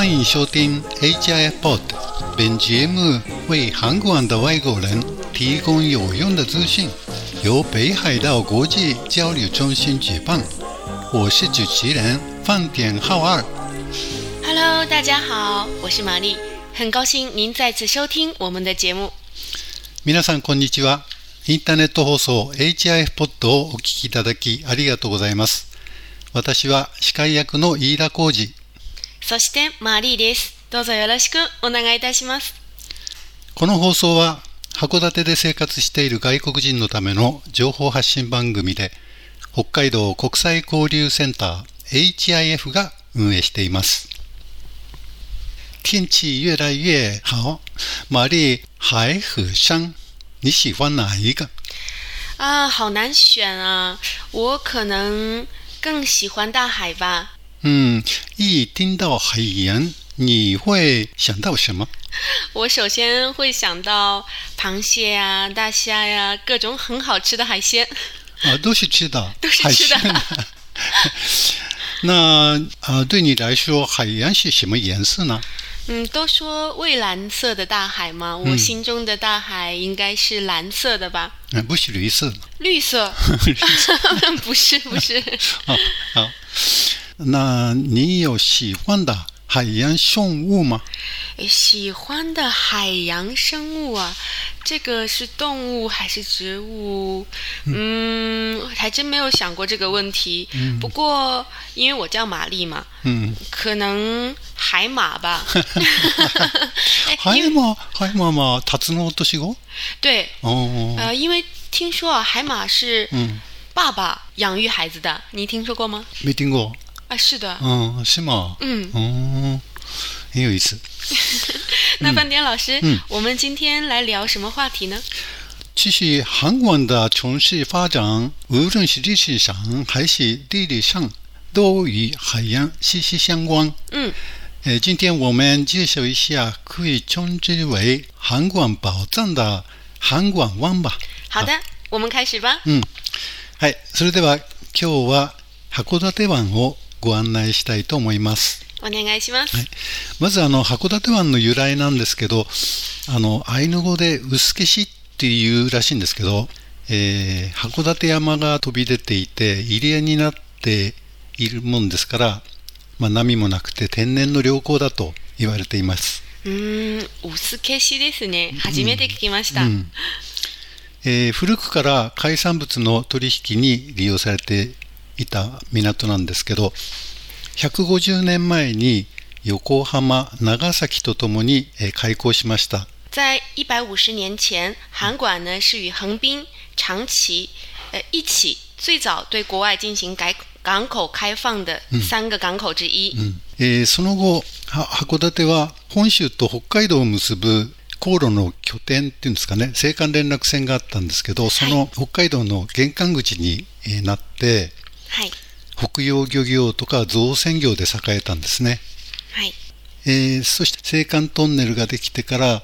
欢迎收听 HIF Pod。本节目为韩国的外国人提供有用的资讯，由北海道国际交流中心举办。我是主持人饭田浩二。 Hello，大家好，我是玛丽，很高兴您再次收听我们的节目。皆さんこんにちは。インターネット放送 HIF ポッドをお聞きいただきありがとうございます。私は司会役の飯田浩二。 そしてマリーです。どうぞよろしくお願いいたします。この放送は函館で生活している外国人のための情報発信番組で北海道国際交流センター HIF が運営しています。天气越来越好，玛丽海和山，你喜欢哪一个？啊，好难选啊，我可能更喜欢大海吧。嗯，一听到海洋，你会想到什么？我首先会想到螃蟹呀、大虾呀，各种很好吃的海鲜。啊，都是吃的，都是吃的 那呃，对你来说，海洋是什么颜色呢？嗯，都说蔚蓝色的大海嘛，我心中的大海应该是蓝色的吧？嗯，不是绿色的。绿色？不是，不是。好，好。那你有喜欢的海洋生物吗？诶喜欢的海洋生物啊，这个是动物还是植物？嗯，还真没有想过这个问题。不过因为我叫玛丽嘛，嗯，可能海马吧。哎海因为馬、海馬はタツノオトシゴ？对，哦，呃，因为听说啊，海马是嗯，爸爸养育孩子的，你听说过吗？没听过。 啊，是的。嗯，是吗？嗯，哦，很有意思。那饭店老师，嗯我们今天来聊什么话题呢？其实韩国的城市发展，无论是历史上还是地理上，都与海洋息息相关。嗯，呃，今天我们介绍一下可以称之为韩国宝藏的韩国湾吧。好的，我们开始吧。うん。はい。それでは今日は函館湾を ご案内したいと思います。お願いします。まずあの函館湾の由来なんですけど、あのアイヌ語で薄消しっていうらしいんですけど、えー函館山が飛び出ていて入り江になっているもんですから、まあ、波もなくて天然の良港だと言われています。うーん、薄消しですね。初めて聞きました。うんえー古くから海産物の取引に利用されていた港なんですけど150年前に横浜長崎とともに、えー開港しました。在一百五十年前，韩馆呢是与横滨、长崎呃一起最早对国外进行改港口开放的三个港口之一。えーその後は函館は本州と北海道を結ぶ航路の拠点っていうんですかね青函連絡船があったんですけどその北海道の玄関口にえーなってはい。北洋漁業とか造船業で栄えたんですね。はい。えーそして青函トンネルができてから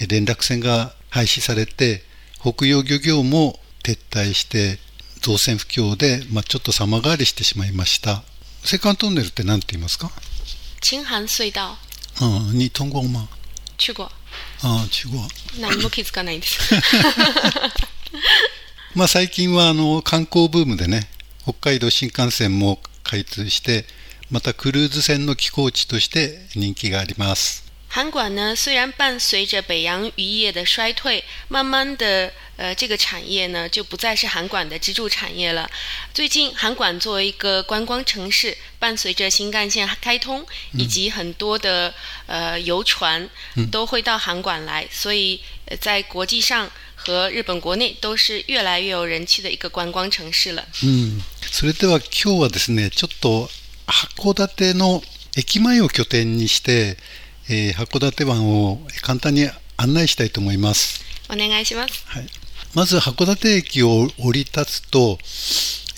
えー連絡船が廃止されて北洋漁業も撤退して造船不況で、まあ、ちょっと様変わりしてしまいました。青函トンネルって何て言いますか？青函隧道。ああ日本語ま去過。ああ中国。何も気づかないんです。まあ最近はあの観光ブームでね北海道新幹線も開通してまたクルーズ船の寄港地として人気があります韩馆呢，虽然伴随着北洋渔业的衰退，慢慢的，呃，这个产业呢就不再是韩馆的支柱产业了。最近，韩馆作为一个观光城市，伴随着新干线开通，以及很多的呃游船都会到韩馆来，所以呃在国际上 和日本国内都是越来越有人气的一个观光城市了。うん、それでは今日はですねちょっと函館の駅前を拠点にして、えー函館湾を簡単に案内したいと思います、お願いします。はい、まず函館駅を降り立つと、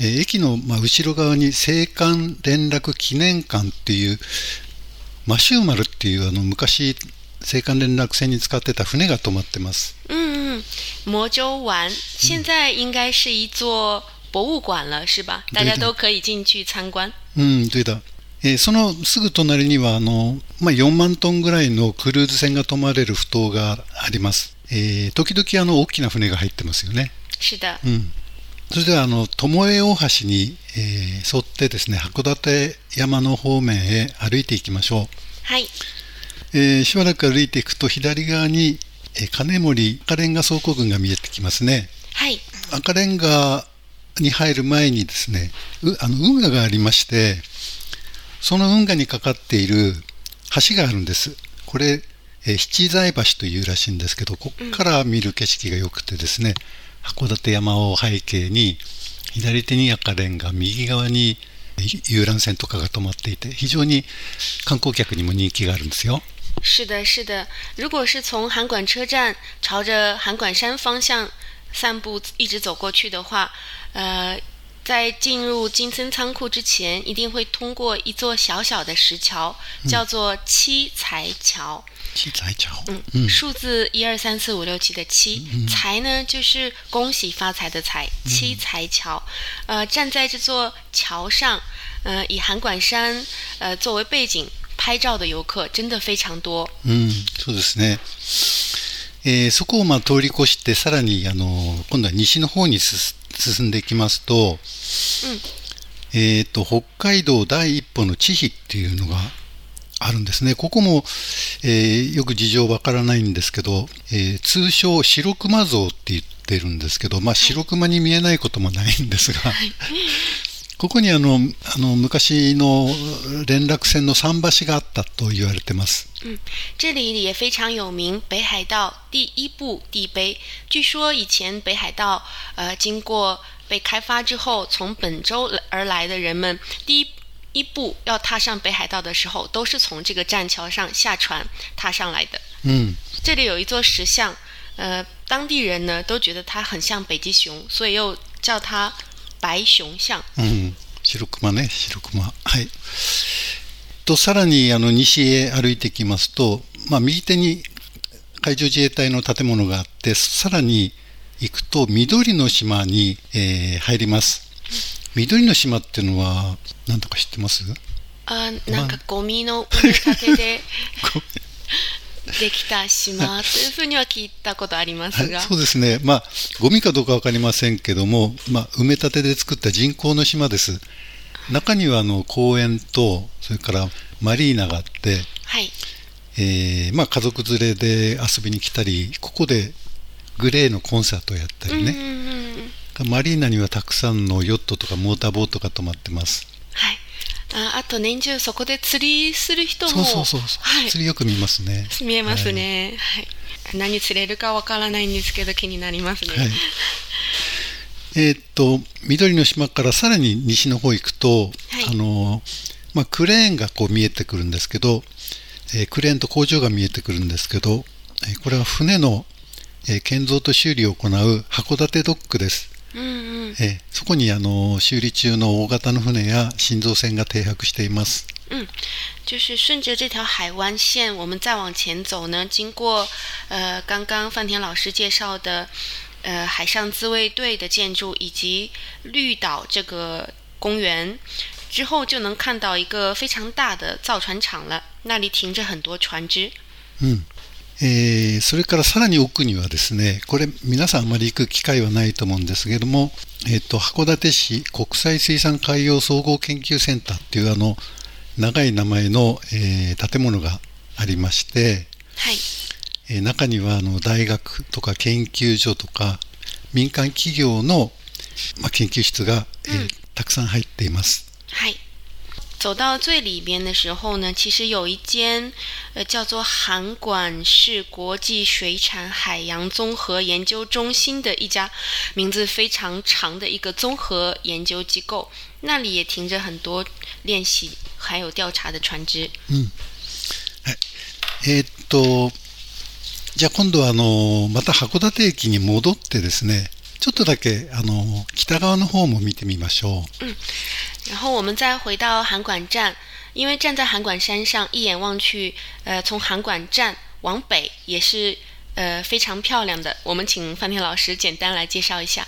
えー駅のまあ後ろ側に青函連絡記念館っていうマシューマルっていうあの昔青函連絡船に使ってた船が止まってますうんうん。嗯，魔州湾现在应该是一座博物馆了，是吧？大家都可以进去参观。うん、对だ。えーそのすぐ隣にはあの、まあ、4万トンぐらいのクルーズ船が泊まれる埠頭があります。えー時々あの大きな船が入ってますよね。是的，うん。それではあの、巴大橋に、えー沿ってですね、函館山の方面へ歩いていきましょう。はい。えーしばらく歩いていくと左側に、えー金森赤レンガ倉庫群が見えてきますね。はい。赤レンガに入る前にですね、うあの運河がありまして、その運河にかかっている橋があるんです。これ、えー七材橋というらしいんですけど、ここから見る景色が良くてですね、函館山を背景に、左手に赤レンガ、右側に遊覧船とかが止まっていて、非常に観光客にも人気があるんですよ。是的，是的。如果是从函馆车站朝着函馆山方向散步，一直走过去的话，呃，在进入金森仓库之前，一定会通过一座小小的石桥，叫做七彩桥。七彩桥。嗯，数字一二三四五六七的七，财呢就是恭喜发财的财，七彩桥。呃，站在这座桥上，呃，以函馆山呃作为背景拍照的游客真的非常多。うん、そうですね。えーそこをまあ通り越して、さらにあの今度は西の方にす進んでいきますと、えーと北海道第一歩の地比っていうのがあるんですね。ここも、えーよく事情わからないんですけど、えー通称白熊像って言ってるんですけど、まあ白熊に見えないこともないんですが、ここにあのあの昔の連絡船の桟橋があったと言われてます。这里也非常有名，北海道第一部地碑。据说以前北海道呃经过被开发之后，从本州而来的人们第一一步要踏上北海道的时候，都是从这个栈桥上下船踏上来的。うん。这里有一座石像，呃，当地人呢都觉得它很像北极熊，所以又叫它 白熊像。うん、白熊ね、白熊。はい。と、さらにあの西へ歩いてきますと、まあ、右手に海上自衛隊の建物があって、さらに行くと緑の島に、えー入ります。緑の島っていうのは何だか知ってます呃，なんかゴミの埋め立てでできた島というふうには聞いたことありまはいすが、そうですね。まあ、ゴミかどうかわかりませんけども、まあ、埋め立てで作った人工の島です。中にはあの公園と、それからマリーナがあって、はい。えーまあ、家族連れで遊びに来たり、ここでグレーのコンサートをやったりうんうんうね、んマリーナにはたくさんのヨットとかモーターボートが止まってます。はい。ああと年中そこで釣りする人もそうそうそうそう、はい、釣りよく見ますね。見えますね、はい何釣れるかわからないんですけど気になりますね。はい。えーっと、緑の島からさらに西の方行くと、はいあの、まあ、クレーンがこう見えてくるんですけど、えークレーンと工場が見えてくるんですけど、えーこれは船の、えー建造と修理を行う函館ドックです。うんうんえーそこにあの修理中の大型の船や新造船が停泊しています。嗯，就是顺着这条海湾线，我们再往前走呢，经过呃刚刚范田老师介绍的呃海上自卫队的建筑以及绿岛这个公园之后，就能看到一个非常大的造船厂了，那里停着很多船只。うん えーそれからさらに奥にはですね、これ皆さんあまり行く機会はないと思うんですけれども、えっ、と、函館市国際水産海洋総合研究センターっていうあの、長い名前の、えー建物がありまして、はい。えー中にはあの大学とか研究所とか民間企業の、まあ、研究室が、えーたくさん入っています。嗨，走到最里边的时候呢，其实有一间呃叫做函馆市国际水产海洋综合研究中心的一家名字非常长的一个综合研究机构，那里也停着很多练习还有调查的船只。えーっと、じゃあ今度はあの、また函館駅に戻ってですね、 ちょっとだけあの、北側の方も見てみましょう。然后我们再回到函馆站，因为站在函馆山上，一眼望去，呃，从函馆站往北也是呃非常漂亮的。我们请范天老师简单来介绍一下。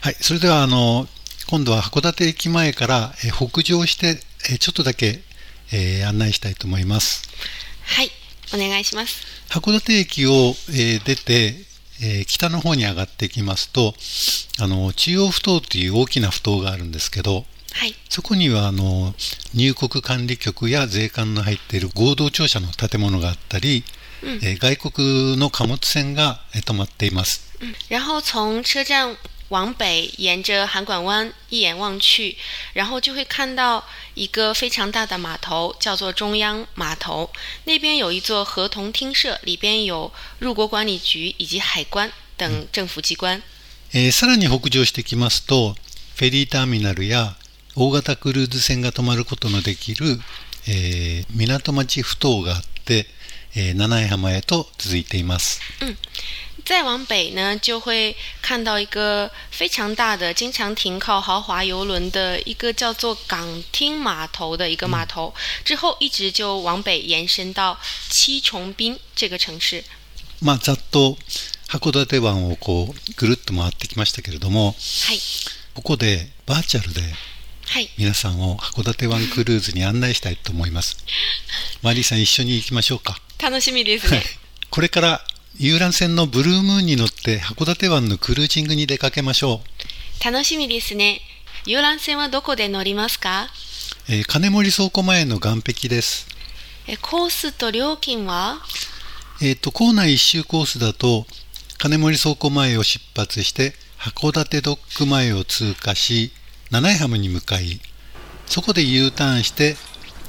はい、それではあの今度は函館駅前からえー北上してえーちょっとだけ、えー案内したいと思います。はい、お願いします。函館駅を、えー出て、えー北の方に上がっていきますと、あの中央埠頭という大きな埠頭があるんですけど、はい、そこにはあの入国管理局や税関の入っている合同庁舎の建物があったり、えー外国の貨物船がえー止まっています。然后从车站往北，沿着函馆湾一眼望去，然后就会看到一个非常大的码头，叫做中央码头。那边有一座合同厅舍，里边有入国管理局以及海关等政府机关。えーさらに北上してきますと、フェリーターミナルや大型クルーズ船が泊まることのできる、えー港町埠頭があって、 えー七重浜へと続いています。再往北呢，就会看到一个非常大的、经常停靠豪华游轮的一个叫做港厅码头的一个码头。之后一直就往北延伸到七重滨这个城市。まあ、ざっと函館湾をこうぐるっと回ってきましたけれども、はい、ここでバーチャルではい、皆さんを函館湾クルーズに案内したいと思います。マリーさん一緒に行きましょうか。楽しみですね。これから遊覧船のブルームーンに乗って函館湾のクルージングに出かけましょう。楽しみですね。遊覧船はどこで乗りますか？えー金森倉庫前の岸壁です。えコースと料金は？えっ、と、校内一周コースだと、金森倉庫前を出発して、函館ドック前を通過し、七重浜に向かい、そこで U ターンして、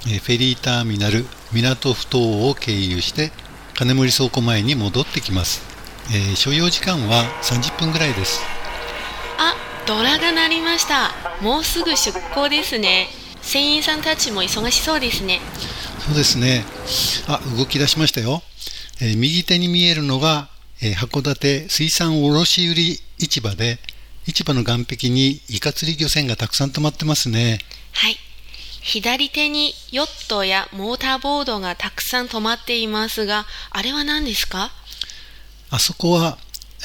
えーフェリーターミナル、港埠頭を経由して、金森倉庫前に戻ってきます。えー所要時間は30分ぐらいです。あ、ドラが鳴りました。もうすぐ出港ですね。船員さんたちも忙しそうですね。そうですね。あ、動き出しましたよ。えー右手に見えるのが、えー函館水産卸売市場で、市場の岸壁にイカ釣り漁船がたくさん止まってますね。はい。左手にヨットやモーターボードがたくさん止まっていますが、あれは何ですか？あそこは、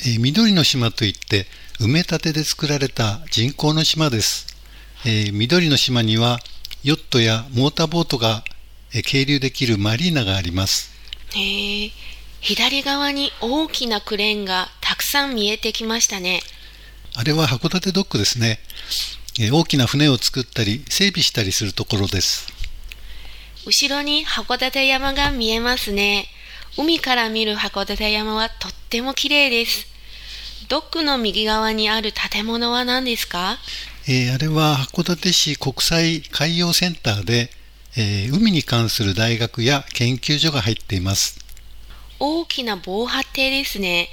えー緑の島といって、埋め立てで作られた人工の島です。えー緑の島には、ヨットやモーターボートが、えー係留できるマリーナがあります。へえ。左側に大きなクレーンがたくさん見えてきましたね。あれは函館ドックですね。えー大きな船を作ったり、整備したりするところです。後ろに函館山が見えますね。海から見る函館山はとっても綺麗です。ドックの右側にある建物は何ですか？えーあれは函館市国際海洋センターで、えー海に関する大学や研究所が入っています。大きな防波堤ですね。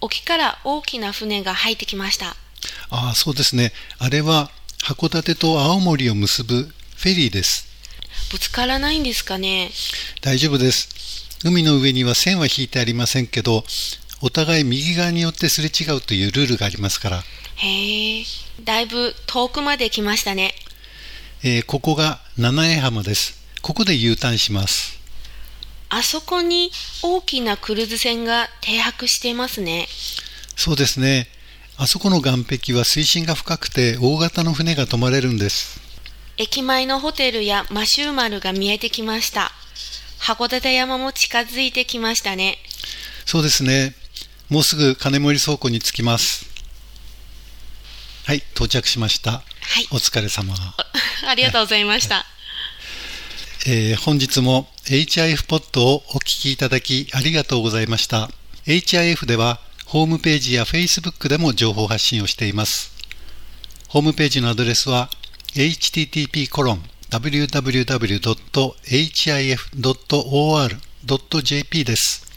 沖から大きな船が入ってきました。ああ、そうですね。あれは函館と青森を結ぶフェリーです。ぶつからないんですかね？大丈夫です。海の上には線は引いてありませんけど、お互い右側によってすれ違うというルールがありますから、へえ、だいぶ遠くまで来ましたね。えーここが七重浜です。ここで U ターンします。あそこに大きなクルーズ船が停泊していますね。そうですね。あそこの岸壁は水深が深くて大型の船が泊まれるんです。駅前のホテルやマシューマルが見えてきました。函館山も近づいてきましたね。そうですね。もうすぐ金森倉庫に着きます。はい、到着しました。はいお疲れ様。ありがとうございました。えー本日も HIF ポッドをお聞きいただきありがとうございました。HIF ではホームページや Facebook でも情報発信をしています。ホームページのアドレスは http://www.hif.or.jp です。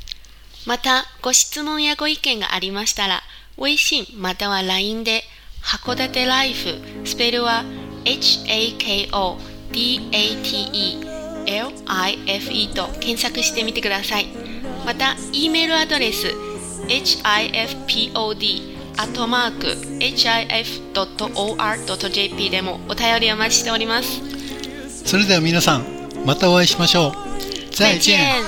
また、ご質問やご意見がありましたら、微信または LINE で、函館ライフ、スペルは HAKODATE HAKODATELIFE と検索してみてください。また、E メールアドレス、hifpod アットマーク hif.or.jp でもお便りお待ちしております。それでは皆さん、またお会いしましょう。再见。